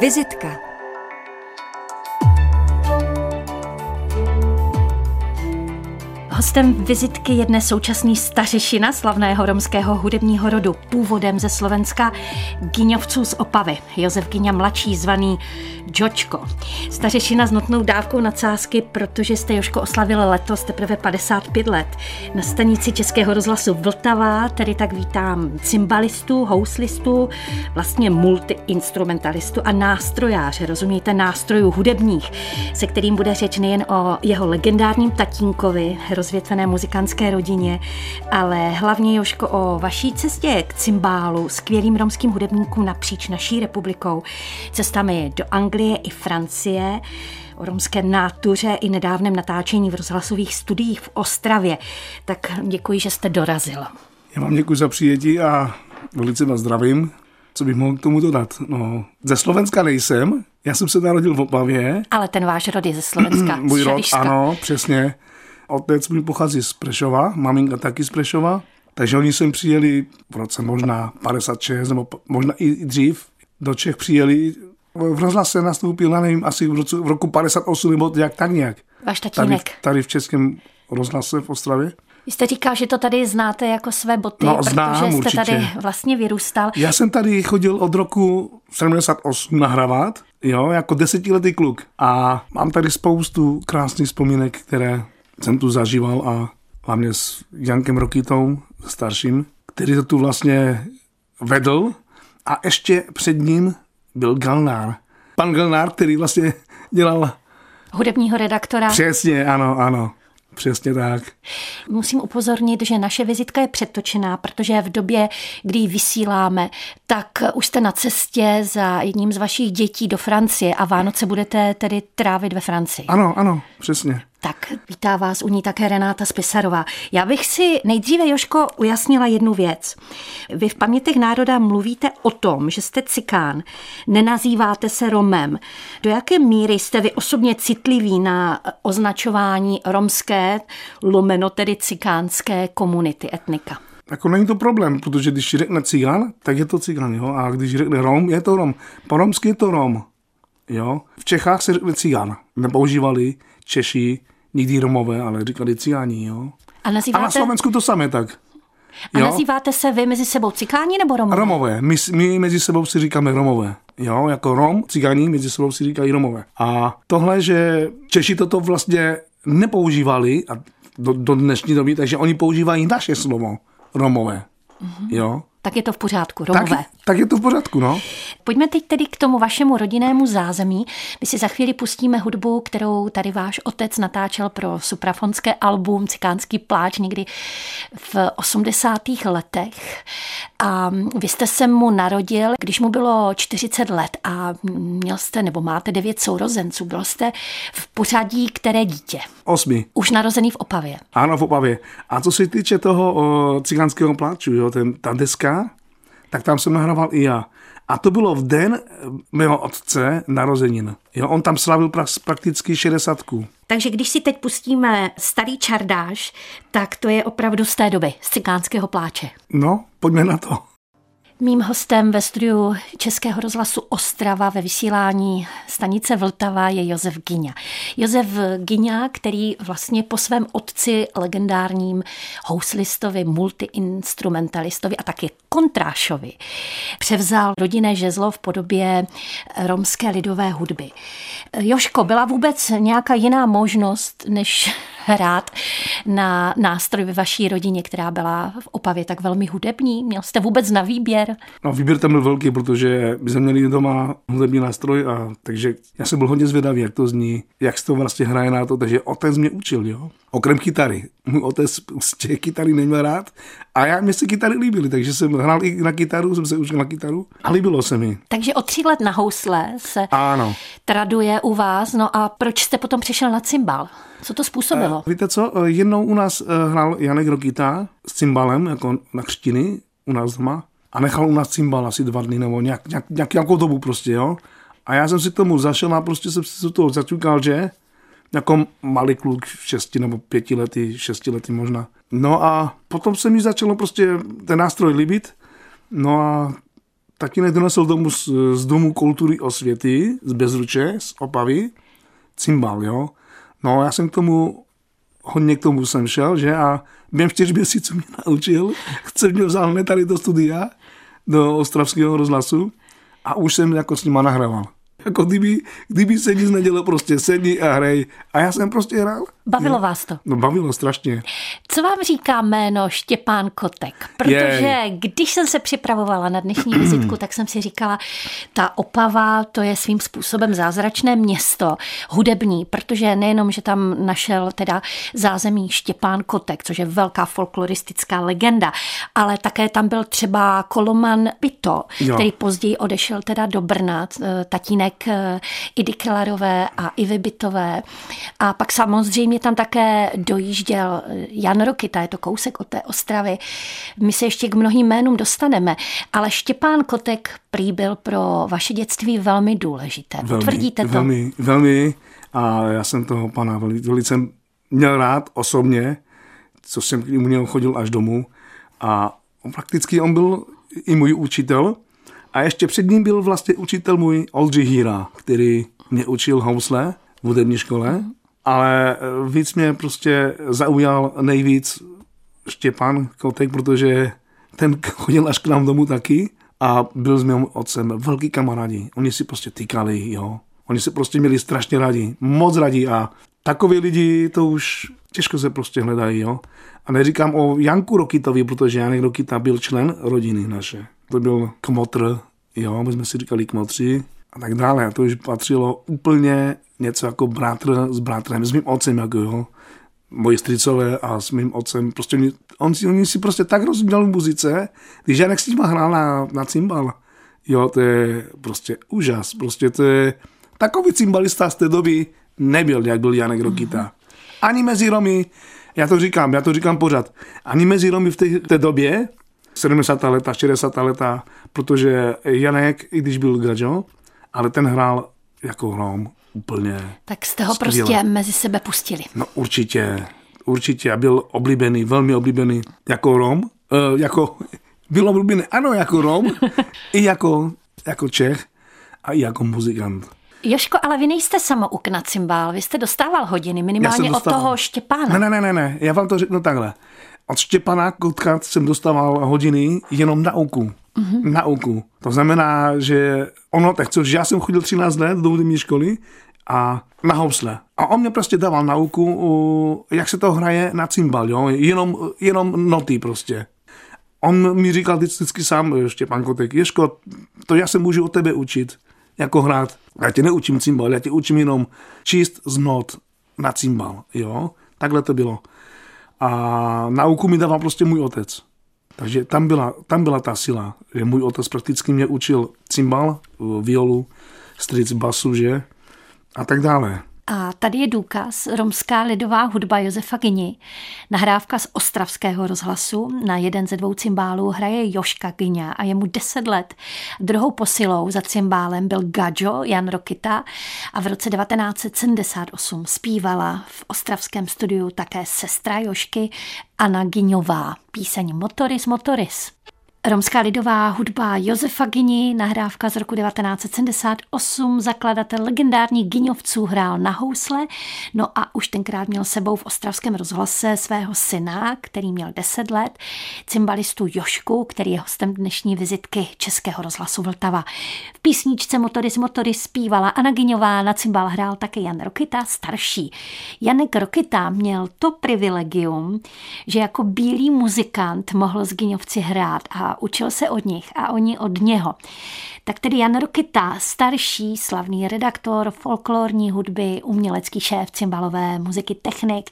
Vizitka Hostem vizitky je dnes současný stařešina slavného romského hudebního rodu, původem ze Slovenska, Giňovců z Opavy, Josef Giňa mladší, zvaný Jočko. Stařešina s notnou dávkou nadsázky, protože jste Joško oslavil letos teprve 55 let. Na stanici Českého rozhlasu Vltava tedy tak vítám cymbalistu, houslistu, vlastně multiinstrumentalistu a nástrojáře, rozumíte, nástrojů hudebních, se kterým bude řeč nejen o jeho legendárním tatínkovi, rozvětvené muzikantské rodině, ale hlavně Joško o vaší cestě k cymbálu, skvělým romským hudebníkům napříč naší republikou, cestami do Anglie i Francie, o romské nátuře i nedávném natáčení v rozhlasových studiích v Ostravě. Tak děkuji, že jste dorazil. Já vám děkuji za přijetí a velice vás zdravím. Co bych mohl k tomu dodat? No, ze Slovenska nejsem, já jsem se narodil v Opavě. Ale ten váš rod je ze Slovenska. Můj rod, ano, přesně. Otec mi pochází z Prešova, maminka taky z Prešova, takže oni sem přijeli v roce možná 56 nebo možná i dřív. Do Čech přijeli, v rozhlase nastoupil, já nevím, asi v, roce, v roku 58 nebo jak tak nějak. Váš tatínek. Tady, tady v Českém rozhlase v Ostravě. Vy jste říkal, že to tady znáte jako své boty, no, protože znám, jste určitě. tady vlastně vyrůstal. Já jsem tady chodil od roku 78 nahrávat, jo, jako desetiletý kluk. A mám tady spoustu krásných vzpomínek, které jsem tu zažíval a hlavně s Jankem Rokitou, starším, který to tu vlastně vedl a ještě před ním byl Galnár. Pan Galnár, který vlastně dělal... Hudebního redaktora. Přesně, ano, ano. Přesně tak. Musím upozornit, že naše vizitka je předtočená, protože v době, kdy ji vysíláme, tak už jste na cestě za jedním z vašich dětí do Francie a Vánoce budete tedy trávit ve Francii. Ano, ano, přesně. Tak vítá vás u ní také Renáta Spisarová. Já bych si nejdříve, Joško, ujasnila jednu věc. Vy v Pamětech národa mluvíte o tom, že jste cikán, nenazýváte se Romem. Do jaké míry jste vy osobně citliví na označování romské, lomeno tedy cikánské komunity, etnika? Jako není to problém, protože když řekne cigán, tak je to cigán, jo? A když řekne Rom, je to Rom. Po romsky je to Rom. Jo? V Čechách se řekne cigán. Nepoužívali Češi, nikdy Romové, ale říkali cigáni, jo. A, nazýváte... a na Slovensku to samé tak. A jo? nazýváte se vy mezi sebou cikáni nebo Romové? Romové. My, my mezi sebou si říkáme Romové. Jo, jako Rom, cigáni mezi sebou si říkají Romové. A tohle, že Češi toto vlastně nepoužívali a do, do dnešní doby, takže oni používají naše slovo Romové. Mm-hmm. Jo tak je to v pořádku, Romové. Tak, tak je to v pořádku, no. Pojďme teď tedy k tomu vašemu rodinnému zázemí. My si za chvíli pustíme hudbu, kterou tady váš otec natáčel pro suprafonské album Cikánský pláč někdy v 80. letech. A vy jste se mu narodil, když mu bylo 40 let a měl jste, nebo máte devět sourozenců. Byl jste v pořadí které dítě? Osmi. Už narozený v Opavě. Ano, v Opavě. A co se týče toho o, cikánského pláču, jo, ten, ta deska, tak tam jsem nahrával i já. A to bylo v den mého otce narozenin. Jo, on tam slavil prakticky 60. Takže když si teď pustíme starý čardáš, tak to je opravdu z té doby, z cikánského pláče. No, pojďme na to. Mým hostem ve studiu Českého rozhlasu Ostrava ve vysílání stanice Vltava je Josef Gyňa. Josef Gyňa, který vlastně po svém otci legendárním houslistovi, multiinstrumentalistovi a taky kontrášovi převzal rodinné žezlo v podobě romské lidové hudby. Joško, byla vůbec nějaká jiná možnost, než hrát na nástroj ve vaší rodině, která byla v Opavě tak velmi hudební? Měl jste vůbec na výběr? No výběr tam byl velký, protože my jsme měli doma hudební nástroj, a takže já jsem byl hodně zvědavý, jak to zní, jak se to vlastně hraje na to, takže otec mě učil, jo. Okrem kytary. Můj otec z těch kytary neměl rád a já mě se kytary líbily, takže jsem hrál i na kytaru, jsem se učil na kytaru a líbilo se mi. Takže od tří let na housle se ano. traduje u vás, no a proč jste potom přešel na cymbal? Co to způsobilo? Uh, víte co, jednou u nás uh, hrál Janek Rokita s cymbalem, jako na křtiny, u nás doma a nechal u nás cymbal asi dva dny nebo nějak, nějak, nějak, nějakou dobu prostě, jo. A já jsem si k tomu zašel a prostě jsem si to toho zaťukal, že jako malý kluk, šesti nebo pěti lety, šesti lety možná. No a potom se mi začalo prostě ten nástroj líbit. No a tatínek donesl domů z, z Domu kultury osvěty, z Bezruče, z Opavy, cymbal, jo. No já jsem k tomu, hodně k tomu jsem šel, že a během čtyř měsíců mě naučil, chce mě vzal hned tady do studia, do Ostravského rozhlasu a už jsem jako s nima nahrával. Jako kdyby, kdyby se nic nedělo, prostě sedni a hrej. A já jsem prostě hrál. Bavilo no. vás to? No bavilo strašně. Co vám říká jméno Štěpán Kotek? Protože Jej. když jsem se připravovala na dnešní vizitku, tak jsem si říkala, ta Opava, to je svým způsobem zázračné město, hudební, protože nejenom, že tam našel teda zázemí Štěpán Kotek, což je velká folkloristická legenda, ale také tam byl třeba Koloman Pito, jo. který později odešel teda do Brna, eh, tatínek eh, Idy Kellerové a Ivy Bytové. A pak samozřejmě tam také dojížděl Jan Rokita, je to kousek od té Ostravy. My se ještě k mnohým jménům dostaneme, ale Štěpán Kotek prý byl pro vaše dětství velmi důležité. Velmi, Potvrdíte to? Velmi, velmi. A já jsem toho pana velice měl rád osobně, co jsem k němu chodil až domů. A prakticky on byl i můj učitel. A ještě před ním byl vlastně učitel můj Oldřich Híra, který mě učil housle v hudební škole ale eh, víc mě prostě zaujal nejvíc Štěpán Kotek, protože ten chodil až k nám domů taky a byl s mým otcem velký kamarádi. Oni si prostě týkali, jo. Oni se prostě měli strašně rádi, moc rádi a takový lidi to už těžko se prostě hledají, jo. A neříkám o Janku Rokitovi, protože Janek Rokita byl člen rodiny naše. To byl kmotr, jo, my jsme si říkali kmotři, a tak dále. A to už patřilo úplně něco jako bratr s bratrem, s mým otcem, jako jo. Moji stricové a s mým otcem, prostě oni, on si, oni si prostě tak rozuměl v muzice, když Janek s nima hrál na, na cymbal. Jo, to je prostě úžas, prostě to je takový cymbalista z té doby nebyl, jak byl Janek Rokita. Ani mezi Romy, já to říkám, já to říkám pořád, ani mezi Romy v té, té době, 70. leta, 60. leta, protože Janek, i když byl Gajo, ale ten hrál jako hrom úplně Tak jste ho skvěle. prostě mezi sebe pustili. No určitě, určitě. A byl oblíbený, velmi oblíbený jako Rom, uh, jako, byl oblíbený, ano, jako Rom, i jako, jako Čech a i jako muzikant. Joško, ale vy nejste samouk na cymbál, vy jste dostával hodiny, minimálně od toho Štěpána. Ne, ne, ne, ne, já vám to řeknu takhle. Od Štěpana Kotka jsem dostával hodiny jenom na oku mm-hmm. nauku. To znamená, že ono, tak což já jsem chodil 13 let do hudební školy a na housle. A on mě prostě dával nauku, jak se to hraje na cymbal, jo? Jenom, jenom noty prostě. On mi říkal vždycky sám, Štěpán Kotek, Ješko, to já se můžu od tebe učit, jako hrát. Já tě neučím cymbal, já tě učím jenom číst z not na cymbal, jo? Takhle to bylo. A nauku mi dával prostě můj otec. Takže tam byla, tam byla ta sila, že můj otec prakticky mě učil cymbal, violu, stric basu, že? A tak dále. A tady je důkaz, romská lidová hudba Josefa Gyni. Nahrávka z ostravského rozhlasu na jeden ze dvou cymbálů hraje Joška Gyňa a je mu 10 let. Druhou posilou za cymbálem byl Gajo Jan Rokita a v roce 1978 zpívala v ostravském studiu také sestra Jošky Anna Gyňová. Píseň Motoris Motoris. Romská lidová hudba Josefa Gini, nahrávka z roku 1978, zakladatel legendární Giňovců hrál na housle, no a už tenkrát měl sebou v ostravském rozhlase svého syna, který měl 10 let, cymbalistu Jošku, který je hostem dnešní vizitky Českého rozhlasu Vltava. V písničce Motoris Motoris zpívala Anna Giňová, na cymbal hrál také Jan Rokita, starší. Janek Rokita měl to privilegium, že jako bílý muzikant mohl s Giňovci hrát a učil se od nich a oni od něho. Tak tedy Jan Rokita, starší slavný redaktor folklorní hudby, umělecký šéf cymbalové muziky, technik.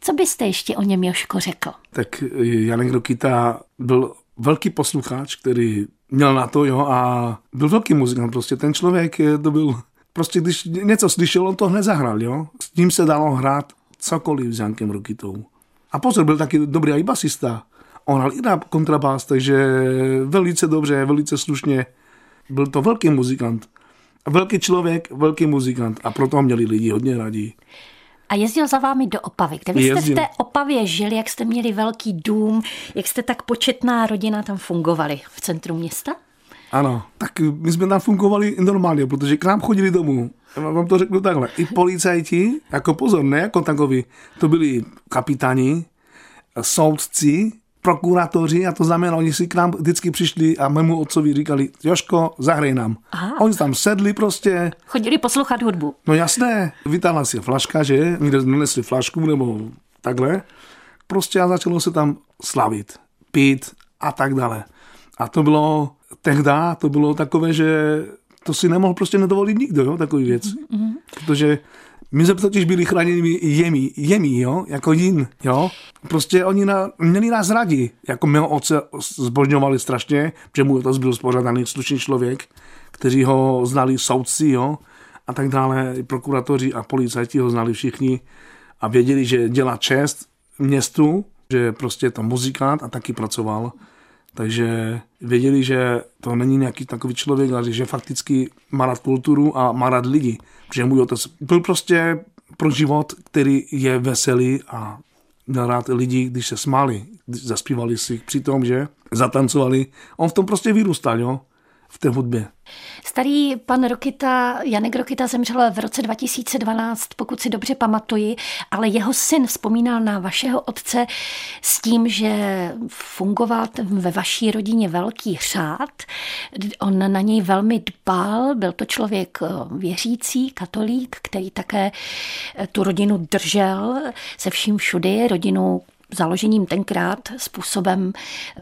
Co byste ještě o něm Joško řekl? Tak Janek Rokita byl velký posluchač, který měl na to, jo, a byl velký muzikant, prostě ten člověk to byl, prostě když něco slyšel, on to hned zahrál, jo. S ním se dalo hrát cokoliv s Jankem Rokitou. A pozor, byl taky dobrý i basista. On hrál i na kontrabás, takže velice dobře, velice slušně. Byl to velký muzikant. Velký člověk, velký muzikant a proto ho měli lidi hodně radí. A jezdil za vámi do Opavy. Kde vy jste jezdil. v té Opavě žili, jak jste měli velký dům, jak jste tak početná rodina tam fungovali v centru města? Ano, tak my jsme tam fungovali normálně, protože k nám chodili domů. Já vám to řeknu takhle. I policajti, jako pozor, ne jako takový, to byli kapitáni, soudci, prokurátoři a to znamená, oni si k nám vždycky přišli a mému otcovi říkali, Joško, zahraj nám. Aha. Oni tam sedli prostě. Chodili poslouchat hudbu. No jasné, vytáhla si flaška, že? Někde nesli flašku nebo takhle. Prostě a začalo se tam slavit, pít a tak dále. A to bylo, tehdy to bylo takové, že to si nemohl prostě nedovolit nikdo, jo, takový věc. Mm-hmm. Protože my jsme totiž byli chráněni jemi, jemi, jo, jako jin, jo. Prostě oni na, měli nás rádi, jako mého otce zbožňovali strašně, protože můj otec byl spořádaný slušný člověk, kteří ho znali soudci, jo, a tak dále, prokuratoři a policajti ho znali všichni a věděli, že dělá čest městu, že prostě je to muzikant a taky pracoval. Takže věděli, že to není nějaký takový člověk, ale že fakticky má rád kulturu a má rád lidi. Protože můj otec byl prostě pro život, který je veselý a měl rád lidi, když se smáli, když zaspívali si při tom, že zatancovali. On v tom prostě vyrůstal, jo v té hudbě. Starý pan Rokita, Janek Rokita zemřel v roce 2012, pokud si dobře pamatuji, ale jeho syn vzpomínal na vašeho otce s tím, že fungoval ve vaší rodině velký řád. On na něj velmi dbal, byl to člověk eh, věřící, katolík, který také eh, tu rodinu držel se vším všudy, rodinu založením tenkrát způsobem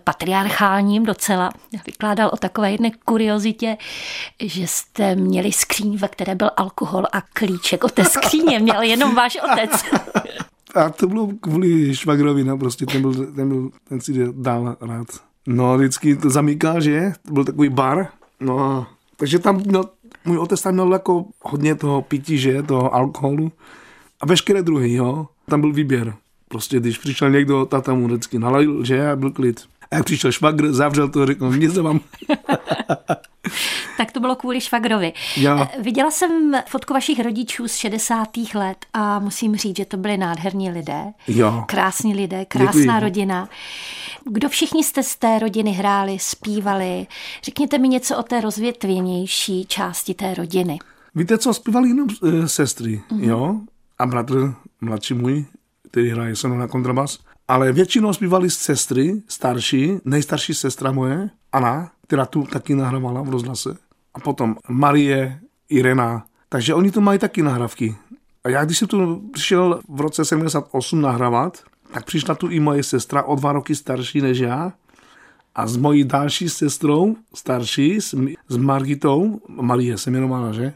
patriarchálním docela. Vykládal o takové jedné kuriozitě, že jste měli skříň, ve které byl alkohol a klíček o té skříně měl jenom váš otec. A to bylo kvůli švagrovi, no, prostě ten, byl, ten, byl, ten si dal rád. No, vždycky to zamíkal, že? To byl takový bar. No, takže tam měl, můj otec tam měl jako hodně toho pití, že? Toho alkoholu. A veškeré druhy, jo. Tam byl výběr. Prostě když přišel někdo, tata mu vždycky nalil, že a byl klid. A jak přišel švagr, zavřel to a řekl, nic vám. tak to bylo kvůli švagrovi. Já. Eh, viděla jsem fotku vašich rodičů z 60. let a musím říct, že to byli nádherní lidé. Jo. Krásní lidé, krásná Děkuji. rodina. Kdo všichni jste z té rodiny hráli, zpívali? Řekněte mi něco o té rozvětvěnější části té rodiny. Víte co, zpívali jenom e, sestry, mm-hmm. jo? A bratr, mladší můj, který hraje se na kontrabas. Ale většinou zpívali sestry, starší, nejstarší sestra moje, Anna, která tu taky nahrávala v rozhlase. A potom Marie, Irena. Takže oni tu mají taky nahrávky. A já, když jsem tu přišel v roce 78 nahrávat, tak přišla tu i moje sestra o dva roky starší než já. A s mojí další sestrou, starší, s, s Margitou, Marie se jmenovala, že?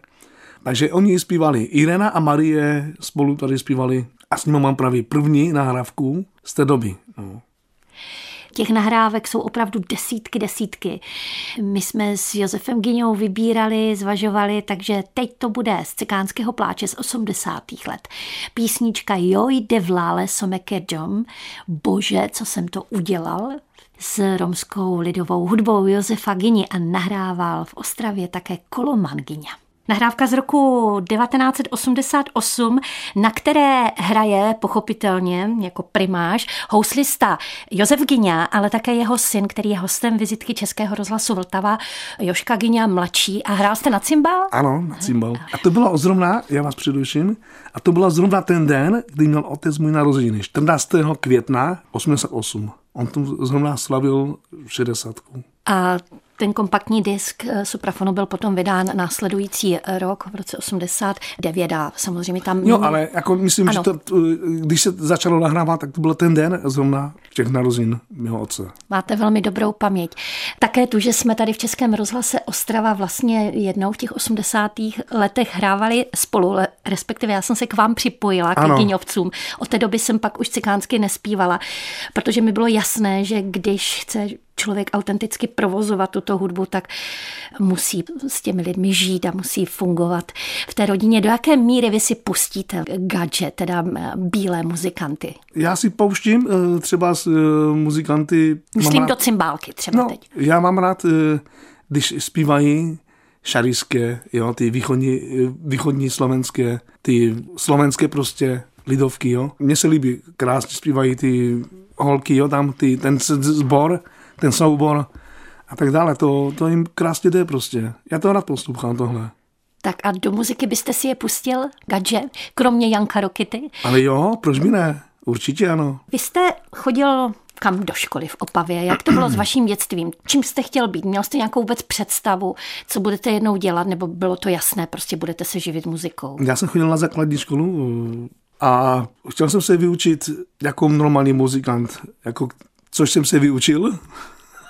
Takže oni zpívali. Irena a Marie spolu tady zpívali a s ním mám právě první nahrávku z té doby. No. Těch nahrávek jsou opravdu desítky, desítky. My jsme s Josefem Gyňou vybírali, zvažovali, takže teď to bude z cikánského pláče z 80. let. Písnička Joj de vlále someke dom, bože, co jsem to udělal, s romskou lidovou hudbou Josefa Gyni a nahrával v Ostravě také Koloman Gyňa. Nahrávka z roku 1988, na které hraje pochopitelně jako primáš houslista Josef Gyňa, ale také jeho syn, který je hostem vizitky Českého rozhlasu Vltava, Joška Gyňa mladší. A hrál jste na cymbal? Ano, na cymbal. A to bylo zrovna, já vás předuším, a to bylo zrovna ten den, kdy měl otec můj narozeniny, 14. května 88. On tu zrovna slavil 60. A ten kompaktní disk eh, Suprafonu byl potom vydán následující rok v roce 89 a samozřejmě tam... Jo, ale jako myslím, ano. že to, když se začalo nahrávat, tak to byl ten den zrovna těch narozin mého otce. Máte velmi dobrou paměť. Také tu, že jsme tady v Českém rozhlase Ostrava vlastně jednou v těch 80. letech hrávali spolu, respektive já jsem se k vám připojila, k Kyňovcům. Od té doby jsem pak už cikánsky nespívala, protože mi bylo jasné, že když chce člověk autenticky provozovat tuto hudbu, tak musí s těmi lidmi žít a musí fungovat v té rodině. Do jaké míry vy si pustíte gadget, teda bílé muzikanty? Já si pouštím eh, třeba s eh, muzikanty... Myslím rád, do cymbálky třeba no, teď. Já mám rád, eh, když zpívají šariské, jo, ty východní, východní slovenské, ty slovenské prostě lidovky, jo. Mně se líbí, krásně zpívají ty holky, jo, tam ty, ten sbor, ten soubor a tak dále. To, to jim krásně jde prostě. Já to rád poslouchám tohle. Tak a do muziky byste si je pustil, Gadže, kromě Janka Rokity? Ale jo, proč by ne? Určitě ano. Vy jste chodil kam do školy v Opavě? Jak to bylo s vaším dětstvím? Čím jste chtěl být? Měl jste nějakou vůbec představu, co budete jednou dělat, nebo bylo to jasné, prostě budete se živit muzikou? Já jsem chodil na základní školu a chtěl jsem se vyučit jako normální muzikant, jako, což jsem se vyučil.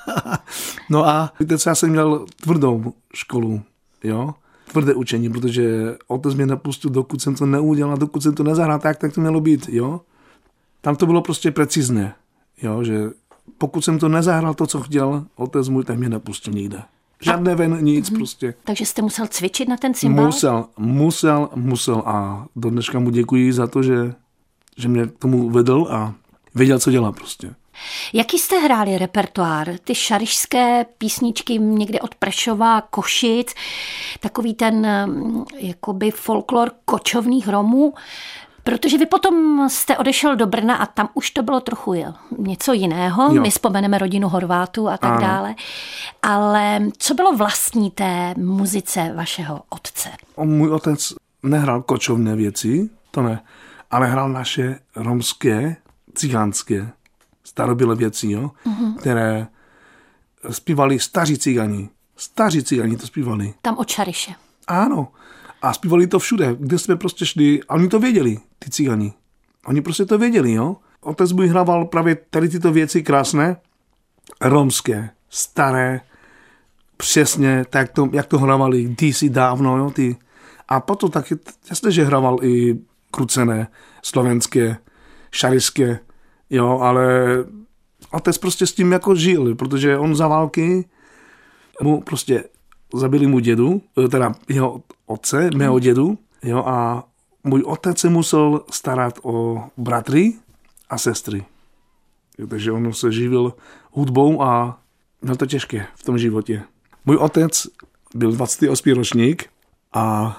no a víte co, já jsem měl tvrdou školu, jo, tvrdé učení, protože otec mě nepustil, dokud jsem to neudělal, dokud jsem to nezahrál tak, tak to mělo být, jo. Tam to bylo prostě precizně, jo, že pokud jsem to nezahrál to, co chtěl, otec můj, tak mě nepustil nikde. Žádné ven, nic mm-hmm. prostě. Takže jste musel cvičit na ten cymbal? Musel, musel, musel a do dneška mu děkuji za to, že, že mě k tomu vedl a věděl, co dělá prostě. Jaký jste hráli repertoár? Ty šarišské písničky někde od Prešova, Košic, takový ten mm, jakoby folklor kočovných Romů, Protože vy potom jste odešel do Brna a tam už to bylo trochu něco jiného. Jo. My vzpomeneme rodinu Horvátů a tak ano. dále. Ale co bylo vlastní té muzice vašeho otce? On, můj otec nehrál kočovné věci, to ne, ale hrál naše romské, cigánské, starobylé věci, jo, uh-huh. které zpívali staří cigani. Staří cigani to zpívali. Tam od Čariše. Ano. A zpívali to všude, kde jsme prostě šli. A oni to věděli, ty cigani. Oni prostě to věděli, jo. Otec by hrával právě tady tyto věci krásné, romské, staré, přesně tak, to, jak to hrávali kdysi dávno, jo, ty. A potom taky, jasně, že hrával i krucené, slovenské, šariské, jo, ale otec prostě s tím jako žil, protože on za války mu prostě zabili mu dědu, teda jeho otce, mého dědu, jo, a můj otec se musel starat o bratry a sestry. Jo, takže on se živil hudbou a měl to těžké v tom životě. Můj otec byl 28 ročník a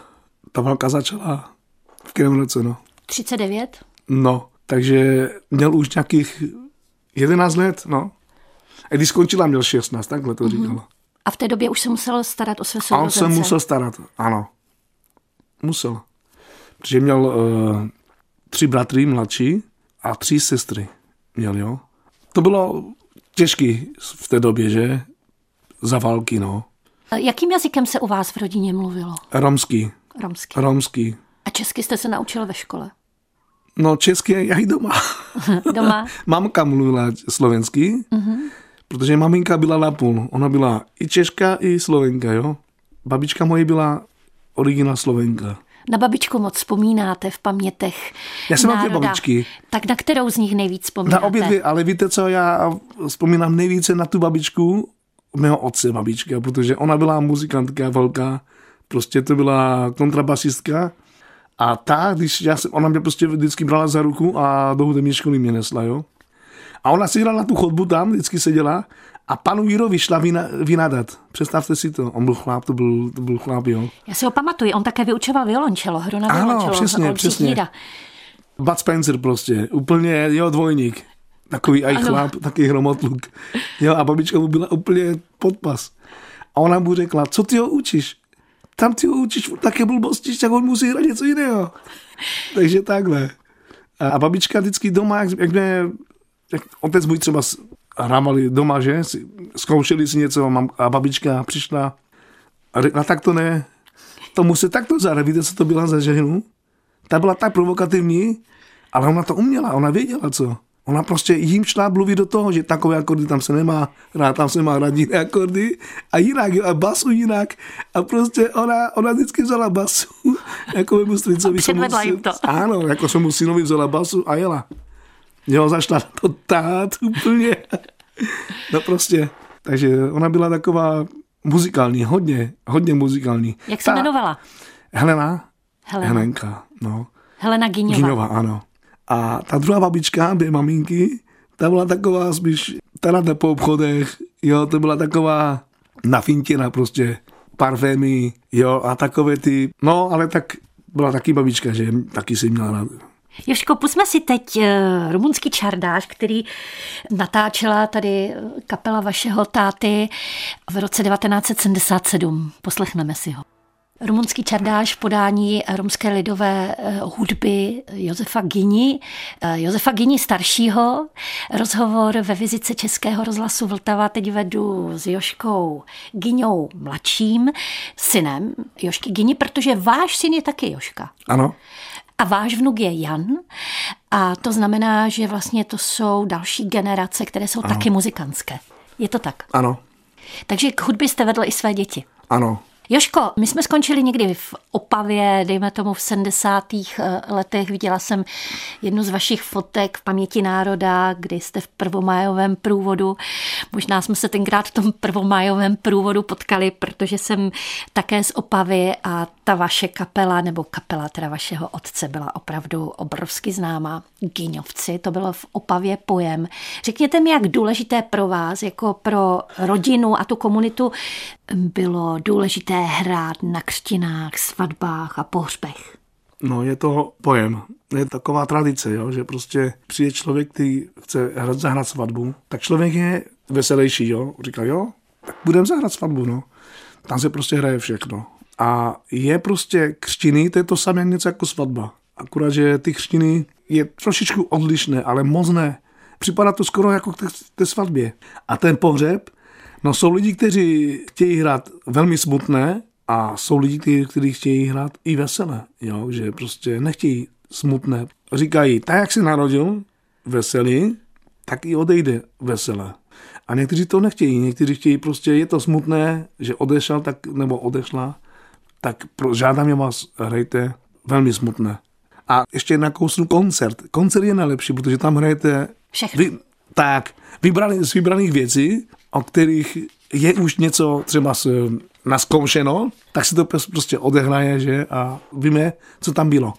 ta válka začala v kterém roce, no? 39? No, takže měl už nějakých 11 let, no. A když skončila, měl 16, takhle to říkala. Mm-hmm. A v té době už se musel starat o své sourozence? A on se musel starat, ano. Musel. Protože měl uh, tři bratry mladší a tři sestry. Měl, jo. To bylo těžký v té době, že? Za války, no. Jakým jazykem se u vás v rodině mluvilo? Romský. Romský. Romský. A česky jste se naučil ve škole? No česky já i doma. doma? Mamka mluvila slovensky, uh-huh. protože maminka byla napůl. Ona byla i Češka, i Slovenka, jo. Babička moje byla originál Slovenka. Na babičku moc vzpomínáte v pamětech Já jsem mám dvě babičky. Tak na kterou z nich nejvíc vzpomínáte? Na obě dvě, ale víte co, já vzpomínám nejvíce na tu babičku, mého otce babička, protože ona byla muzikantka velká, prostě to byla kontrabasistka a ta, když já jsem, ona mě prostě vždycky brala za ruku a do hudební školy mě nesla, jo. A ona si na tu chodbu tam, vždycky seděla a panu Jírovi šla vyna, vynadat. Představte si to. On byl chlap, to byl, to byl chlap, jo. Já si ho pamatuju, on také vyučoval violončelo, hru na violončelo. Ano, přesně, přesně. Jíra. Bud Spencer prostě, úplně, jo, dvojník. Takový aj chlap, taky hromotluk. Jo, a babička mu byla úplně podpas. A ona mu řekla, co ty ho učíš? Tam ty ho učíš také blbosti, tak on musí hrát něco jiného. Takže takhle. A babička vždycky doma, jak, jak, mě, jak otec můj třeba hrávali doma, že? Zkoušeli si něco mám, a babička přišla a řekla, tak to ne, to se takto zahrát. Víte, co to byla za ženu? Ta byla tak provokativní, ale ona to uměla, ona věděla, co. Ona prostě jim šla mluvit do toho, že takové akordy tam se nemá hrát, tam se má hrát jiné akordy a jinak, a basu jinak. A prostě ona, ona vždycky vzala basu, jako mému stricovi. A jim to. Ano, jako jsem mu synovi vzala basu a jela. Jo, zašla to tát úplně. No prostě. Takže ona byla taková muzikální, hodně, hodně muzikální. Jak se jmenovala? Helena. Helena. Helenka, no. Helena Giňová. Giňová, ano. A ta druhá babička, dvě maminky, ta byla taková spíš tarata po obchodech, jo, to byla taková nafintěna prostě, parfémy, jo, a takové ty, no, ale tak byla taky babička, že taky si měla rád Joško, pusme si teď eh, rumunský čardáš, který natáčela tady kapela vašeho táty v roce 1977. Poslechneme si ho. Rumunský čardáš v podání romské lidové eh, hudby Josefa Gini. Eh, Josefa Gini staršího. Rozhovor ve vizice Českého rozhlasu Vltava teď vedu s Joškou Giňou mladším, synem Jošky Gini, protože váš syn je taky Joška. Ano. A váš vnuk je Jan. A to znamená, že vlastně to jsou další generace, které jsou ano. taky muzikantské. Je to tak? Ano. Takže k hudbě jste vedl i své děti? Ano. Joško, my jsme skončili někdy v Opavě, dejme tomu v 70. Eh, letech. Viděla jsem jednu z vašich fotek v Paměti národa, kdy jste v prvomájovém průvodu. Možná jsme se tenkrát v tom prvomájovém průvodu potkali, protože jsem také z Opavy a ta vaše kapela, nebo kapela teda vašeho otce byla opravdu obrovsky známá. Giňovci, to bylo v Opavě pojem. Řekněte mi, jak důležité pro vás, jako pro rodinu a tu komunitu, bylo důležité hrát na křtinách, svatbách a pohřbech? No je to pojem, je taková tradice, jo, že prostě přijde člověk, který chce hrát, zahrát svatbu, tak člověk je veselější, jo, říká, jo, tak budeme zahrát svatbu, no. Tam se prostě hraje všechno. A je prostě křtiny, to je to samé něco jako svatba. Akurát, že ty křtiny je trošičku odlišné, ale moc ne. Připadá to skoro jako k té, té svatbě. A ten pohřeb, no jsou lidi, kteří chtějí hrát velmi smutné a jsou lidi, kteří chtějí hrát i veselé, jo? že prostě nechtějí smutné. Říkají, tak jak se narodil veselý, tak i odejde veselé. A někteří to nechtějí, někteří chtějí prostě, je to smutné, že odešel tak, nebo odešla, tak pro, žádám je vás, hrajte velmi smutné. A ještě na kousnu koncert. Koncert je nejlepší, protože tam hrajete Vy, tak, vybraný, z vybraných věcí, o kterých je už něco třeba s, naskoušeno, tak se to prostě odehraje, že a víme, co tam bylo.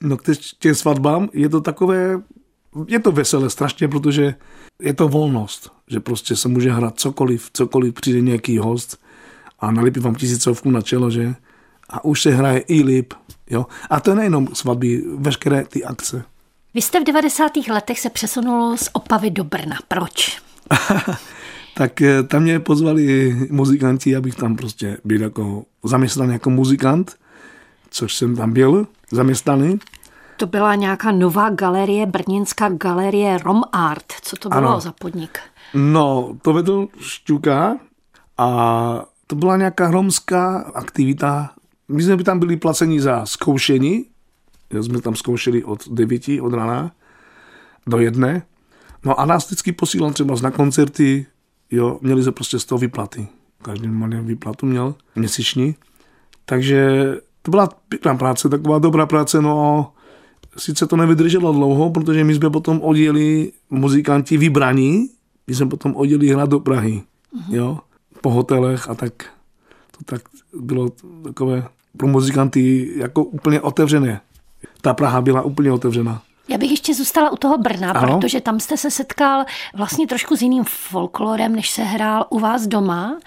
No k těm svatbám je to takové, je to veselé strašně, protože je to volnost, že prostě se může hrát cokoliv, cokoliv přijde nějaký host a nalipí vám tisícovku na čelo, že a už se hraje i líp. Jo? A to je nejenom svatby, veškeré ty akce. Vy jste v 90. letech se přesunul z Opavy do Brna. Proč? tak eh, tam mě pozvali muzikanti, abych tam prostě byl jako zaměstnaný jako muzikant, což jsem tam byl zaměstnaný. To byla nějaká nová galerie, brněnská galerie Rom Art. Co to bylo ano. za podnik? No, to vedl Šťuka a to byla nějaká romská aktivita. My jsme tam byli placeni za zkoušení. Jsme tam zkoušeli od 9 od rána do jedné. No a nás vždycky posílal třeba na koncerty, jo, měli se prostě z toho vyplaty. Každý malý výplatu měl měsíční. Takže to byla pěkná práce, taková dobrá práce, no sice to nevydrželo dlouho, protože my jsme potom odjeli muzikanti vybraní, my jsme potom odjeli hrát do Prahy, uh-huh. jo, po hotelech a tak to tak bylo takové pro muzikanty jako úplně otevřené. Ta Praha byla úplně otevřená. Já bych ještě zůstala u toho Brna, ano? protože tam jste se setkal vlastně trošku s jiným folklorem, než se hrál u vás doma.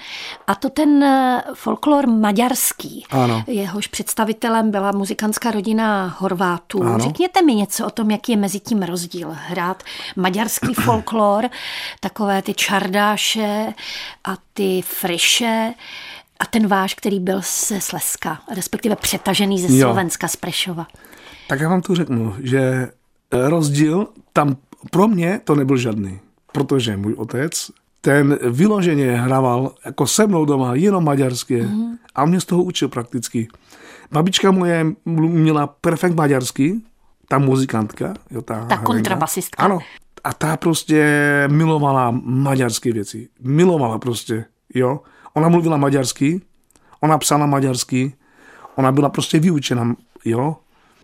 A to ten eh, folklor maďarský. Ano. Jehož představitelem byla muzikantská rodina Horvátů. Ano. Řekněte mi něco o tom, jaký je mezi tím rozdíl. Hrát maďarský folklor, takové ty čardáše a ty friše a ten váš, který byl ze Slezska, respektive přetažený ze Slovenska, jo. z Prešova. Tak já vám tu řeknu, že rozdíl tam pro mě to nebyl žádný, protože můj otec ten vyloženě hrával jako se mnou doma jenom maďarské mm-hmm. a mě z toho učil prakticky. Babička moje měla perfekt maďarský, ta muzikantka. Jo, ta ta kontrabasistka. Ano. A ta prostě milovala maďarské věci. Milovala prostě, jo. Ona mluvila maďarsky, ona psala maďarsky, ona byla prostě vyučena, jo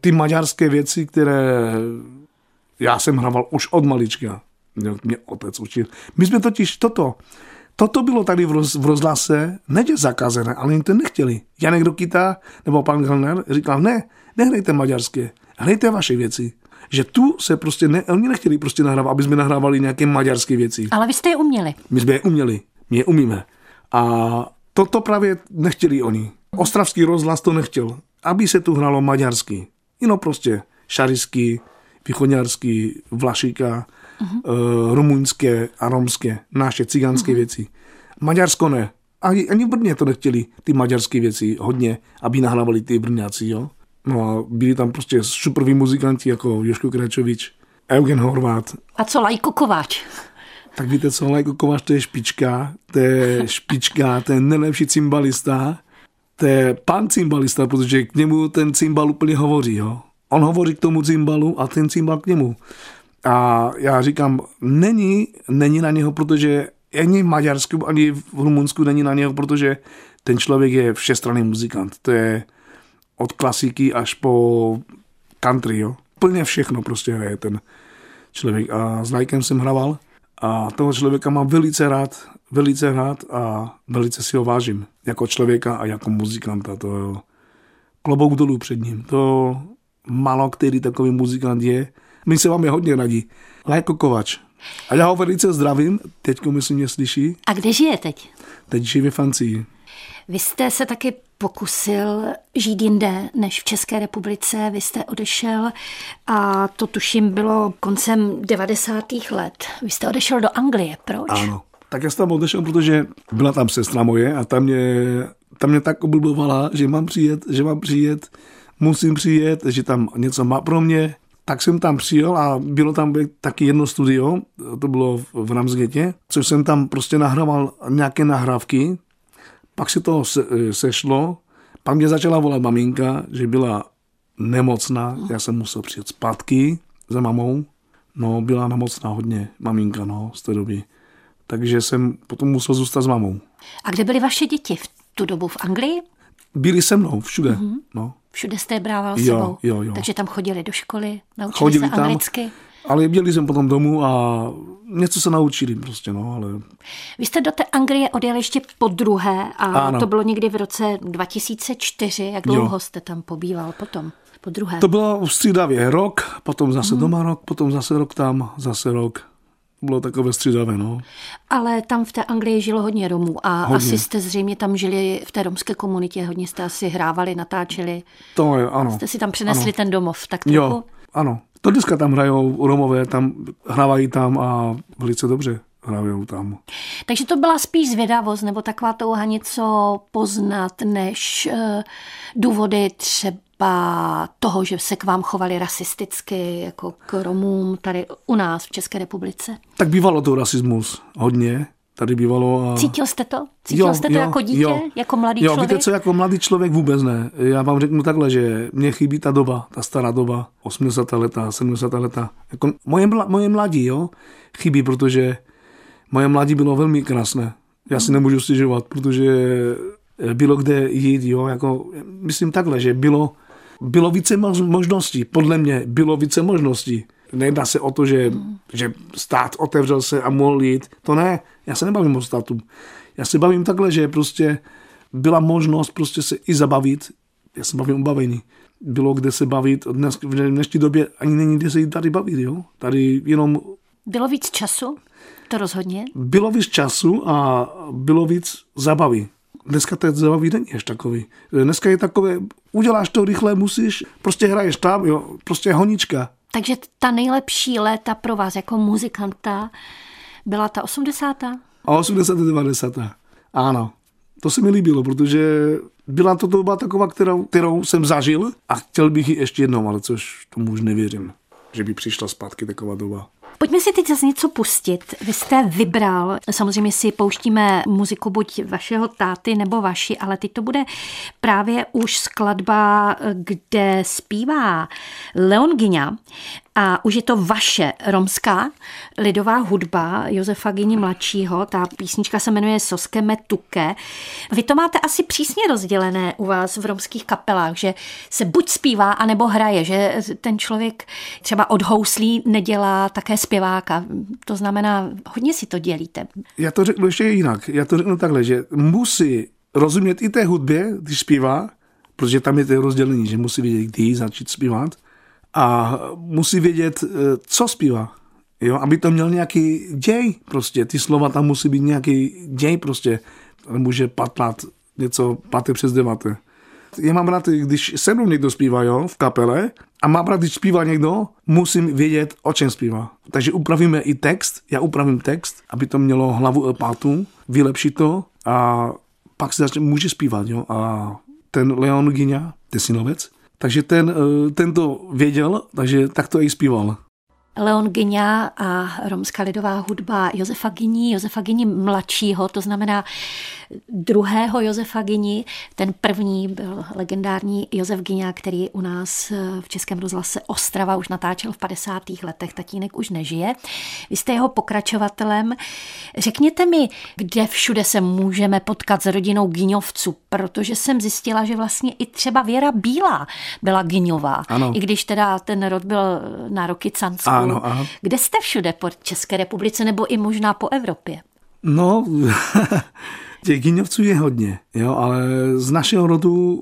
ty maďarské věci, které já jsem hrával už od malička, mě otec učil. My jsme totiž toto, toto bylo tady v, roz, v rozhlase, neže zakazené, ale jim to nechtěli. Janek Rokita nebo pan Gelner říkal, ne, nehrajte maďarské, hrajte vaše věci. Že tu se prostě, ne, oni nechtěli prostě nahrávat, aby jsme nahrávali nějaké maďarské věci. Ale vy jste je uměli. My jsme je uměli, my je umíme. A toto právě nechtěli oni. Ostravský rozhlas to nechtěl, aby se tu hralo maďarsky. Jenom prostě šarisky, východňarský, vlašika, uh-huh. uh, rumunské a romské, naše cigánské uh-huh. věci. Maďarsko ne. Ani, ani v Brně to nechtěli, ty maďarské věci, hodně, aby nahrávali ty Brňáci, jo. No a byli tam prostě superví muzikanti jako Joško Kračovič, Eugen Horvát. A co Lajko Kováč? Tak víte co, Lajko Kováč to je špička, to je špička, to je nejlepší cymbalista, to je pan cymbalista, protože k němu ten cymbal úplně hovoří, jo. On hovoří k tomu cymbalu a ten cymbal k němu. A já říkám, není, není na něho, protože ani v Maďarsku, ani v Rumunsku není na něho, protože ten člověk je všestranný muzikant. To je od klasiky až po country, jo. Plně všechno prostě hraje ten člověk. A s Lajkem jsem hrával a toho člověka mám velice rád, velice rád a velice si ho vážím. Jako člověka a jako muzikanta. To jo. Klobouk dolů před ním. To málo který takový muzikant je. My se vám je hodně radí. Lajko Kovač. A já ho velice zdravím, teďko myslím, mě slyší. A kde žije teď? Teď žije ve Francii. Vy jste se taky pokusil žít jinde než v České republice. Vy jste odešel a to tuším bylo koncem 90. let. Vy jste odešel do Anglie. Proč? Ano. Tak já jsem tam odešel, protože byla tam sestra moje a tam mě, tam mě tak oblbovala, že mám přijet, že mám přijet, musím přijet, že tam něco má pro mě. Tak jsem tam přijel a bylo tam taky jedno studio, to bylo v Ramsgetě, což jsem tam prostě nahrával nějaké nahrávky, pak se to se, sešlo, pak mě začala volat maminka, že byla nemocná, já jsem musel přijet zpátky za mamou, no byla nemocná hodně, maminka, no, z té doby. Takže jsem potom musel zůstat s mamou. A kde byly vaše děti v tu dobu v Anglii? Byli se mnou, všude. Mm-hmm. No. Všude jste je brával jo, sebou. Jo, jo. Takže tam chodili do školy, naučili Chodili se tam. Ale byli jsem potom domů a něco se naučili prostě, no, ale... Vy jste do té Anglie odjeli ještě po druhé a Ano. to bylo někdy v roce 2004. Jak dlouho Jo. jste tam pobýval potom? Po druhé. To bylo střídavě rok, potom zase doma rok, potom zase rok tam, zase rok. Bylo takové střídavé, no. Ale tam v té Anglii žilo hodně Romů a Hodně. asi jste zřejmě tam žili v té romské komunitě, hodně jste asi hrávali, natáčeli, To je, ano. jste si tam přinesli ano. ten domov, tak trochu. Jo, ano. To dneska tam hrajou Romové, tam hrávají tam a velice dobře hrajou tam. Takže to byla spíš zvědavost nebo taková touha něco poznat, než uh, důvody třeba toho, že se k vám chovali rasisticky, jako k Romům tady u nás v České republice. Tak bývalo to rasismus hodně, tady bývalo. A... Cítil jste to? Cítil jste to jako dítě, jo. jako mladý jo, člověk? víte co, jako mladý člověk vůbec ne. Já vám řeknu takhle, že mě chybí ta doba, ta stará doba, 80. leta, 70. leta. Jako moje, mla, moje mladí, jo, chybí, protože moje mladí bylo velmi krásné. Já si nemůžu stěžovat, protože bylo kde jít, jo, jako, myslím takhle, že bylo, bylo více mož- možností, podle mě bylo více možností. Nejedná se o to, že, že stát otevřel se a mohl jít. To ne, já se nebavím o státu. Já se bavím takhle, že prostě byla možnost prostě se i zabavit. Já se bavím o bavení. Bylo kde se bavit. Dnes, v dnešní době ani není kde se jít tady bavit. Jo? Tady jenom Bylo víc času? To rozhodně. bylo víc času a bylo víc zabavy. Dneska to zabavy není až takový. Dneska je takové, uděláš to rychle, musíš, prostě hraješ tam, jo, prostě honička. Takže ta nejlepší léta pro vás jako muzikanta byla ta 80. A 80. 90. Ano. To se mi líbilo, protože byla to doba taková, kterou, kterou jsem zažil a chtěl bych ji ještě jednou, ale což tomu už nevěřím, že by přišla zpátky taková doba. Pojďme si teď zase něco pustit. Vy jste vybral, samozřejmě si pouštíme muziku buď vašeho táty nebo vaši, ale teď to bude právě už skladba, kde zpívá Leon Gyňa a už je to vaše romská lidová hudba Josefa Gyni mladšího. Ta písnička se jmenuje Soskeme Tuke. Vy to máte asi přísně rozdělené u vás v romských kapelách, že se buď zpívá, anebo hraje, že ten člověk třeba od houslí nedělá také zpěváka. To znamená, hodně si to dělíte. Já to řeknu ještě jinak. Já to řeknu takhle, že musí rozumět i té hudbě, když zpívá, protože tam je to rozdělení, že musí vědět, kdy začít zpívat a musí vědět, eh, co zpívá. Jo, aby to měl nějaký děj prostě. Ty slova tam musí být nějaký děj prostě. Nemůže patlat něco páté přes deváté. Já mám rád, když se mnou někdo zpívá, jo, v kapele, a mám rád, když zpívá někdo, musím vědět, o čem zpívá. Takže upravíme i text, já upravím text, aby to mělo hlavu a pátu, vylepšit to a pak se začne, může zpívat, jo. A ten Leon Gina, synovec, takže ten, eh, ten to věděl, takže tak to i zpíval. Leon Gyňa a romská lidová hudba Josefa Gyní, Josefa Gyní mladšího, to znamená druhého Josefa Gyni. Ten první byl legendární Josef Gyňa, který u nás v Českém rozhlase Ostrava už natáčel v 50. letech. Tatínek už nežije. Vy jste jeho pokračovatelem. Řekněte mi, kde všude se můžeme potkat s rodinou Gyňovců, protože jsem zjistila, že vlastně i třeba Věra Bílá byla Gyňová. Ano. I když teda ten rod byl na roky Cansku. Ano, ano. Kde jste všude po České republice nebo i možná po Evropě? No, těch Gyňovců je hodně, jo, ale z našeho rodu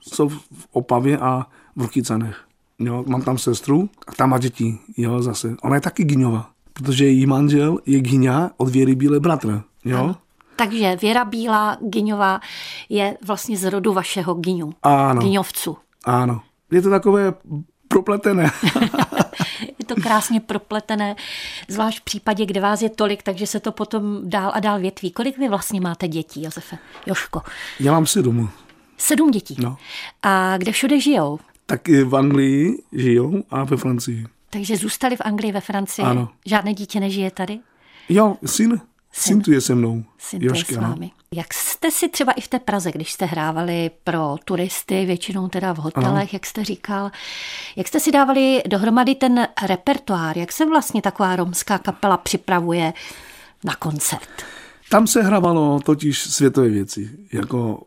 jsou v Opavě a v Rukycanech. Jo, mám tam sestru a tam má děti, jo, zase. Ona je taky Gyňova, protože její manžel je Gyňa od Věry Bílé bratr, jo. Ano. Takže Věra Bílá Gyňová je vlastně z rodu vašeho Gyňu, ano. Gyňovců. Ano. Je to takové propletené. je to krásně propletené, zvlášť v případě, kde vás je tolik, takže se to potom dál a dál větví. Kolik vy vlastně máte dětí, Josefe? Joško? Já mám sedm. Sedm dětí? No. A kde všude žijou? Tak v Anglii žijou a ve Francii. Takže zůstali v Anglii, ve Francii? Ano. Žádné dítě nežije tady? Jo, syn. Syn tu je se mnou. Syn tu je s vámi. Jak jste si třeba i v té Praze, když jste hrávali pro turisty, většinou teda v hotelech, ano. jak jste říkal, jak jste si dávali dohromady ten repertoár, jak se vlastně taková romská kapela připravuje na koncert? Tam se hrávalo totiž světové věci, jako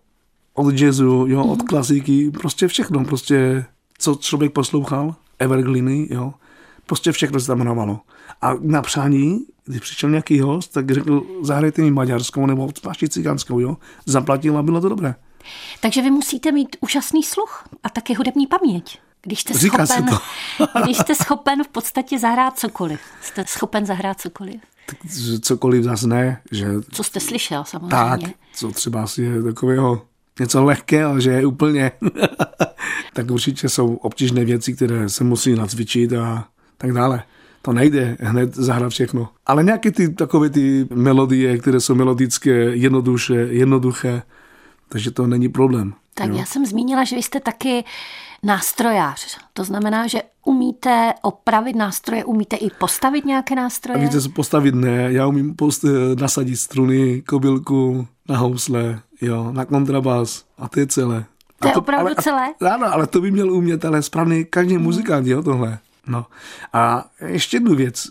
od jazzu, jo, od mm. klasiky, prostě všechno, prostě co člověk poslouchal, evergreeny, jo, prostě všechno se tam hrávalo. A na přání když přišel nějaký host, tak řekl, zahrajte mi maďarskou nebo vaši cigánskou, jo. Zaplatil a bylo to dobré. Takže vy musíte mít úžasný sluch a taky hudební paměť. Když jste, Říká schopen, to. když jste schopen v podstatě zahrát cokoliv. Jste schopen zahrát cokoliv. Tak cokoliv zase ne. Že... Co jste slyšel samozřejmě. Tak, co třeba asi je takového něco lehké, ale že je úplně. tak určitě jsou obtížné věci, které se musí nacvičit a tak dále to nejde hned zahrát všechno. Ale nějaké ty takové ty melodie, které jsou melodické, jednoduše, jednoduché, takže to není problém. Tak jo? já jsem zmínila, že vy jste taky nástrojář. To znamená, že umíte opravit nástroje, umíte i postavit nějaké nástroje? A víte, postavit ne. Já umím post, nasadit struny, kobylku, na housle, jo, na kontrabas a to je celé. To je opravdu ale, celé? Ano, ale to by měl umět, ale správný každý muzikant, jo, tohle. No a ještě jednu věc.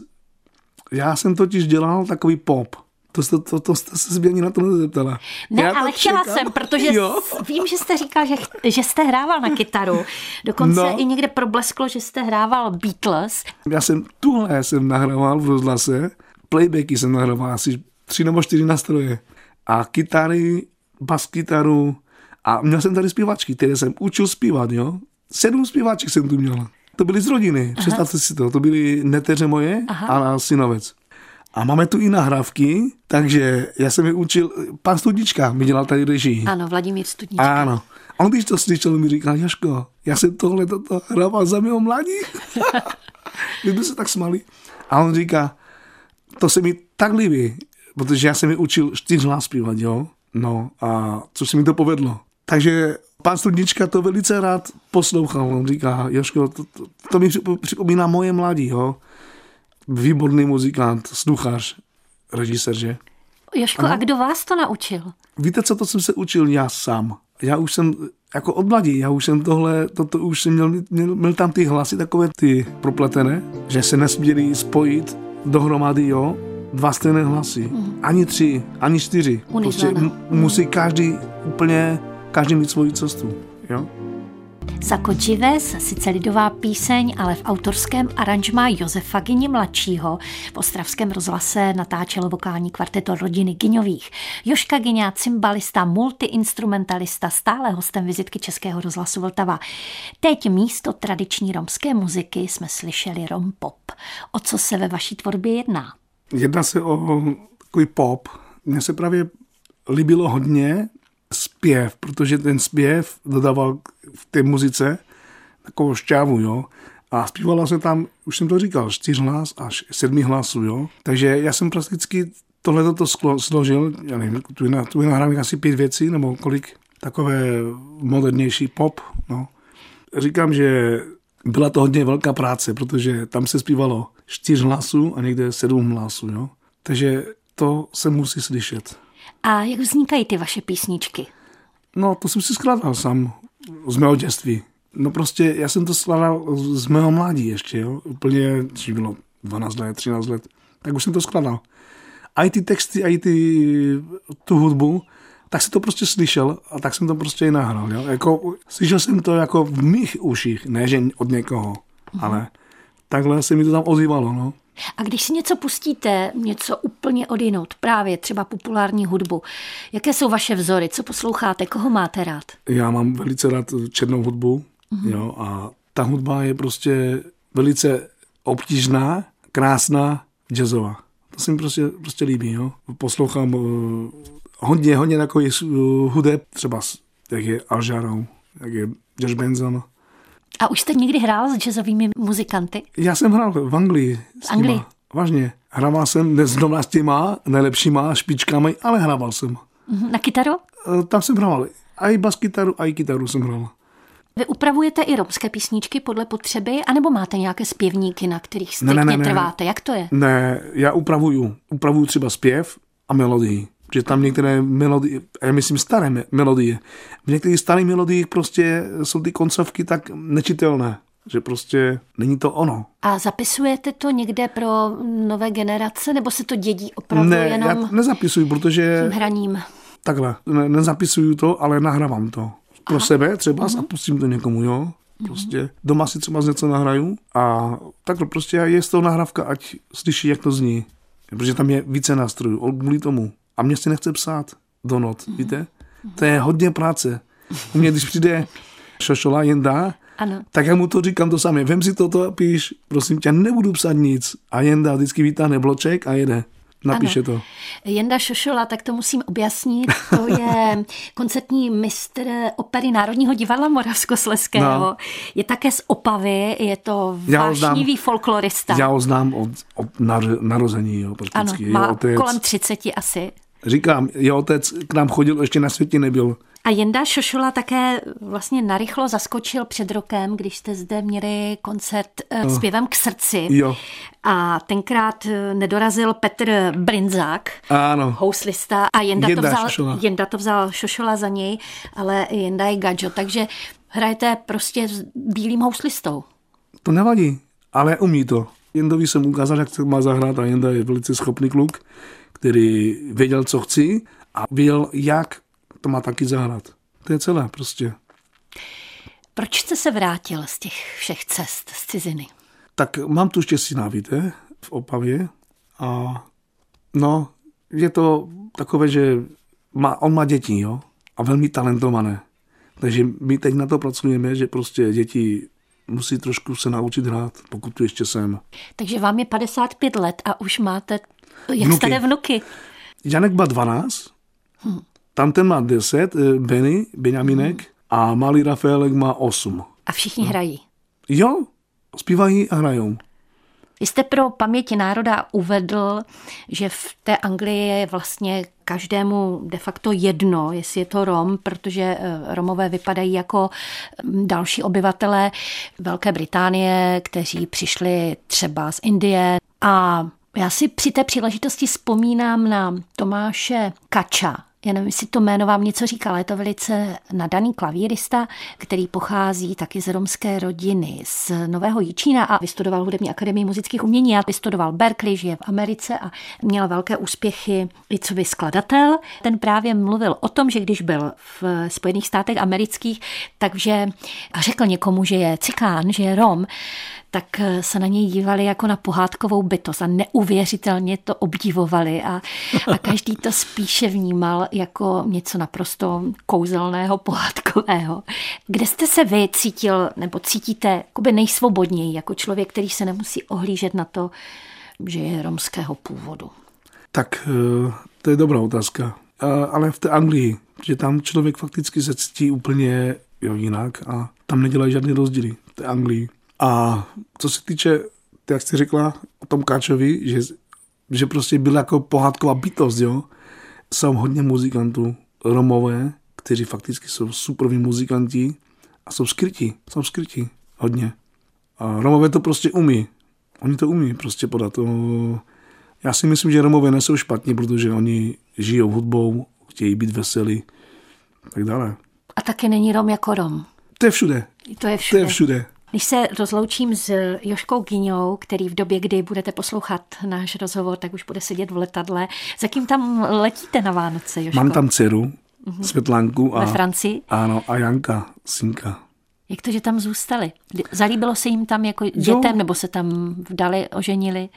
Já jsem totiž dělal takový pop. To, to, to, to jste se zbění na to nezeptala. Ne, Já ale chtěla čekám. jsem, protože jo. vím, že jste říkal, že, že jste hrával na kytaru. Dokonce no. i někde problesklo, že jste hrával Beatles. Já jsem tuhle jsem nahrával v rozhlase. Playbacky jsem nahrával asi tři nebo čtyři nástroje. A kytary, bas kytaru. A měl jsem tady zpívačky, které jsem učil zpívat, jo. Sedm zpívaček jsem tu měl. To byli z rodiny, představte si to. To byly neteře moje Aha. a synovec. A máme tu i nahrávky, takže já jsem je učil, pan Studička mi dělal tady režii. Ano, Vladimír Studnička. Ano. On když to slyšel, mi říkal, Jaško, já jsem tohle toto hrával za mého mladí. My jsme se tak smali. A on říká, to se mi tak líbí, protože já jsem mi učil čtyř hlas zpívat, jo. No a co se mi to povedlo. Takže Pán Studnička to velice rád poslouchal. On říká, Joško, to, to, to mi připomíná moje mladí, jo. Výborný muzikant, sluchař, režisér, že? Joško, ano? a kdo vás to naučil? Víte, co to jsem se učil já sám. Já už jsem jako od mladí, já už jsem tohle, toto už jsem měl, měl, měl tam ty hlasy takové ty propletené, že se nesměli spojit dohromady, jo, dva stejné hlasy. Mm. Ani tři, ani čtyři. Prostě m- musí každý úplně každý mít svoji cestu. Jo? Sako Čives, sice lidová píseň, ale v autorském aranžmá Josefa Gyni mladšího v ostravském rozhlase natáčelo vokální kvarteto rodiny Gyňových. Joška Gyňa, cymbalista, multiinstrumentalista, stále hostem vizitky Českého rozhlasu Vltava. Teď místo tradiční romské muziky jsme slyšeli rom pop. O co se ve vaší tvorbě jedná? Jedná se o takový pop. Mně se právě líbilo hodně zpěv, protože ten zpěv dodával v té muzice takovou šťávu, jo. A zpívala se tam, už jsem to říkal, čtyř hlas až sedmi hlasů, jo. Takže já jsem prakticky tohle to složil, já nevím, tu, je, tu nahraných asi pět věcí, nebo kolik, takové modernější pop, no. Říkám, že byla to hodně velká práce, protože tam se zpívalo čtyř hlasů a někde sedm hlasů, jo. Takže to se musí slyšet. A jak vznikají ty vaše písničky? No, to jsem si skládal sám z mého dětství. No prostě, já jsem to skládal z mého mládí ještě, jo. Úplně, když bylo 12 let, 13 let, tak už jsem to skládal. A i ty texty, a i ty, tu hudbu, tak se to prostě slyšel a tak jsem to prostě i nahrál. Jo? Jako, slyšel jsem to jako v mých uších, ne že od někoho, mm-hmm. ale takhle se mi to tam ozývalo. No. A když si něco pustíte, něco úplně odjinout, právě třeba populární hudbu, jaké jsou vaše vzory, co posloucháte, koho máte rád? Já mám velice rád černou hudbu mm-hmm. jo, a ta hudba je prostě velice obtížná, krásná, jazzová. To se mi prostě, prostě líbí. Jo. Poslouchám uh, hodně, hodně takových uh, hudeb, třeba jak je Al Jarreau, jak je Josh Benson, a už jste někdy hrál s jazzovými muzikanty? Já jsem hrál v Anglii. V Anglii? Vážně. Hrával jsem ne s těma nejlepšíma špičkami, ale hrával jsem. Mhm. Na kytaru? E, tam jsem hrál. A i bas kytaru, a i kytaru jsem hrál. Vy upravujete i romské písničky podle potřeby, anebo máte nějaké zpěvníky, na kterých striktně ne, ne, ne, trváte? Jak to je? Ne, já upravuju. Upravuju třeba zpěv a melodii že tam některé melodie, já myslím staré melodie, v některých starých melodiích prostě jsou ty koncovky tak nečitelné, že prostě není to ono. A zapisujete to někde pro nové generace, nebo se to dědí opravdu ne, jenom já nezapisuju, protože... Tím hraním. Takhle, ne, nezapisuju to, ale nahrávám to. Pro Aha. sebe třeba uh-huh. a pustím to někomu, jo. Mhm. Prostě doma si třeba něco nahraju a takhle prostě je z toho nahrávka, ať slyší, jak to zní. Protože tam je více nástrojů, kvůli tomu. A mě se nechce psát do not, mm. víte? To je hodně práce. U mě, když přijde šošola jenda, ano. tak já mu to říkám to samé. Vem si toto a píš, prosím tě, nebudu psát nic. A jenda vždycky vytáhne bloček a jede. Napíše ano. to. Jenda Šošola, tak to musím objasnit. To je koncertní mistr opery Národního divadla Moravskosleského. No. Je také z Opavy, je to vášnivý folklorista. Já ho znám od, od narození. Jo, ano, má otec. kolem 30 asi. Říkám, jeho otec k nám chodil, ještě na světě nebyl. A Jenda Šošula také vlastně narychlo zaskočil před rokem, když jste zde měli koncert uh, zpěvem k srdci. Jo. A tenkrát eh, nedorazil Petr Brinzák, ano. houslista, a Jenda, Jenda, to vzal, Jenda to vzal Šošula za něj, ale Jenda je gadžo, takže hrajete prostě s bílým houslistou. To nevadí, ale umí to. Jendovi jsem ukázal, jak to má zahrát a Jenda je velice schopný kluk který věděl, co chci a věděl, jak to má taky zahrát. To je celé prostě. Proč jste se vrátil z těch všech cest z ciziny? Tak mám tu štěstí na víte, v Opavě a no, je to takové, že má, on má děti, jo, a velmi talentované. Takže my teď na to pracujeme, že prostě děti musí trošku se naučit hrát, pokud tu ještě jsem. Takže vám je 55 let a už máte jak vnuky. staré vnuky? Janek má 12, hm. tam ten má 10, eh, Benny, Benjaminek, hm. a malý Rafaelek má 8. A všichni no. hrají? Jo, zpívají a hrajou. Vy jste pro paměti národa uvedl, že v té Anglii je vlastně každému de facto jedno, jestli je to Rom, protože eh, Romové vypadají jako hm, další obyvatelé Velké Británie, kteří přišli třeba z Indie a já si při té příležitosti vzpomínám na Tomáše Kača, já nevím, jestli to jméno vám něco říká, ale je to velice nadaný klavírista, který pochází taky z romské rodiny z Nového Jičína a vystudoval hudební akademii muzických umění a vystudoval Berkeley, žije v Americe a měl velké úspěchy i co by skladatel. Ten právě mluvil o tom, že když byl v Spojených státech amerických, takže řekl někomu, že je cikán, že je Rom, tak eh, se na něj dívali jako na pohádkovou bytost a neuvěřitelně to obdivovali a, a každý to spíše vnímal jako něco naprosto kouzelného, pohádkového. Kde jste se vy cítil nebo cítíte jakoby nejsvobodněji jako člověk, který se nemusí ohlížet na to, že je romského původu? Tak eh, to je dobrá otázka. ale v té Anglii, že tam člověk fakticky se cítí úplně jo, jinak a tam nedělají žádný rozdíly v té Anglii. A co se týče, jak jsi řekla o tom Káčovi, že, že prostě byl jako pohádková bytost, jo, jsou hodně muzikantů, Romové, kteří fakticky jsou superoví muzikanti a jsou skrytí, jsou skrytí hodně. A Romové to prostě umí. Oni to umí prostě podat. To... Já si myslím, že Romové nejsou špatní, protože oni žijou hudbou, chtějí být veselí a tak dále. A taky není Rom jako Rom. To je všude. To je všude. To je všude. Když se rozloučím s Joškou Gyňou, který v době, kdy budete poslouchat náš rozhovor, tak už bude sedět v letadle. Za kým tam letíte na Vánoce, Joško? Mám tam dceru, mm-hmm. Světlánku. A, Ve Francii? Ano, a Janka, synka. Jak to, že tam zůstali? Zalíbilo se jim tam jako dětem, jo. nebo se tam vdali, oženili?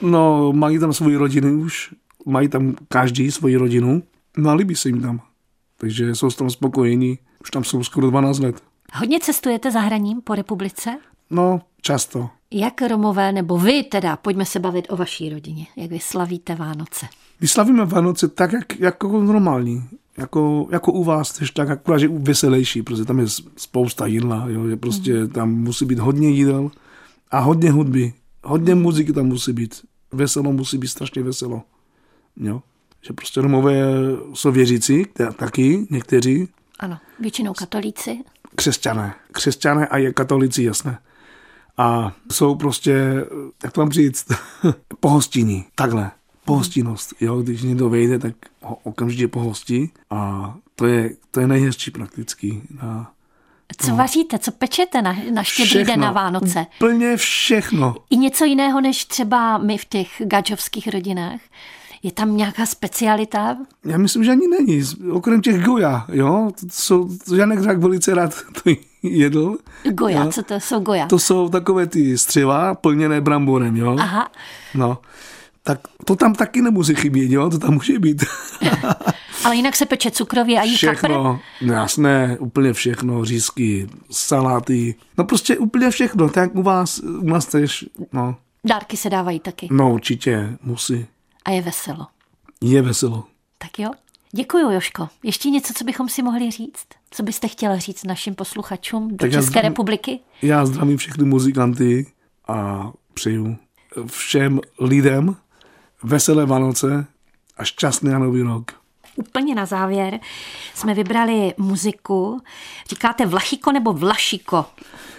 No, mají tam svoji rodiny už, mají tam každý svoji rodinu, no a líbí se jim tam. Takže jsou tam spokojení, už tam jsou skoro 12 let. Hodně cestujete za hraním po republice? No, často. Jak Romové, nebo vy teda, pojďme se bavit o vaší rodině. Jak vy slavíte Vánoce? My slavíme Vánoce tak, jak, jako normální. Jako, jako u vás, tež tak akorát, že veselější, protože tam je spousta jídla, jo, je prostě mm. tam musí být hodně jídel a hodně hudby, hodně muziky tam musí být. Veselo musí být strašně veselo. Jo. Že prostě Romové jsou věřící, taky někteří. Ano, většinou katolíci. Křesťané. Křesťané a je katolici, jasné. A jsou prostě, jak to mám říct, pohostinní. Takhle pohostinnost. Jo? Když někdo vejde, tak ho okamžitě pohostí a to je, to je nejhezčí prakticky. A, co no. vaříte, co pečete na, na štědrý den na Vánoce? Plně všechno. I něco jiného, než třeba my v těch gačovských rodinách? Je tam nějaká specialita? Já myslím, že ani není. Okrem těch goja, jo. To jsou, to Janek Řák velice rád to jedl. Goja, jo? co to jsou goja? To jsou takové ty střeva plněné bramborem, jo. Aha. No tak to tam taky nemusí chybět, jo? to tam může být. Ale jinak se peče cukrově a jí Všechno, kapr? No jasné, úplně všechno, řízky, saláty, no prostě úplně všechno, tak u vás, u nás tež, no. Dárky se dávají taky. No určitě, musí. A je veselo. Je veselo. Tak jo. Děkuji, Joško. Ještě něco, co bychom si mohli říct? Co byste chtěla říct našim posluchačům do tak České zdravím, republiky? Já zdravím všechny muzikanty a přeju všem lidem, veselé Vánoce a šťastný a nový rok. Úplně na závěr jsme vybrali muziku. Říkáte Vlachiko nebo Vlašiko?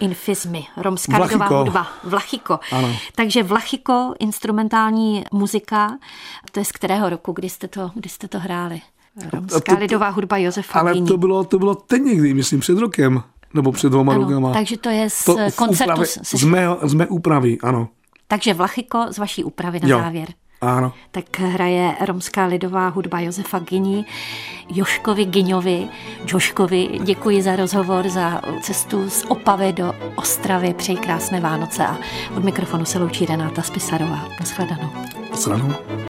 Infizmy, romská lidová hudba. Vlachiko. Ano. Takže Vlachiko, instrumentální muzika. To je z kterého roku, kdy jste to, kdy jste to hráli? Romská to, lidová hudba Josefa Ale to bylo, to bylo teď někdy, myslím, před rokem. Nebo před dvoma ano, rokama. Takže to je z to koncertu. Úpravy, z, mé, z mé úpravy, ano. Takže Vlachiko z vaší úpravy na jo. závěr. Ano. Tak hraje romská lidová hudba Josefa Gyní, Joškovi Gyňovi, Joškovi. Děkuji za rozhovor, za cestu z Opavy do Ostravy. Přeji krásné Vánoce a od mikrofonu se loučí Renáta Spisarová. Naschledanou. Naschledanou.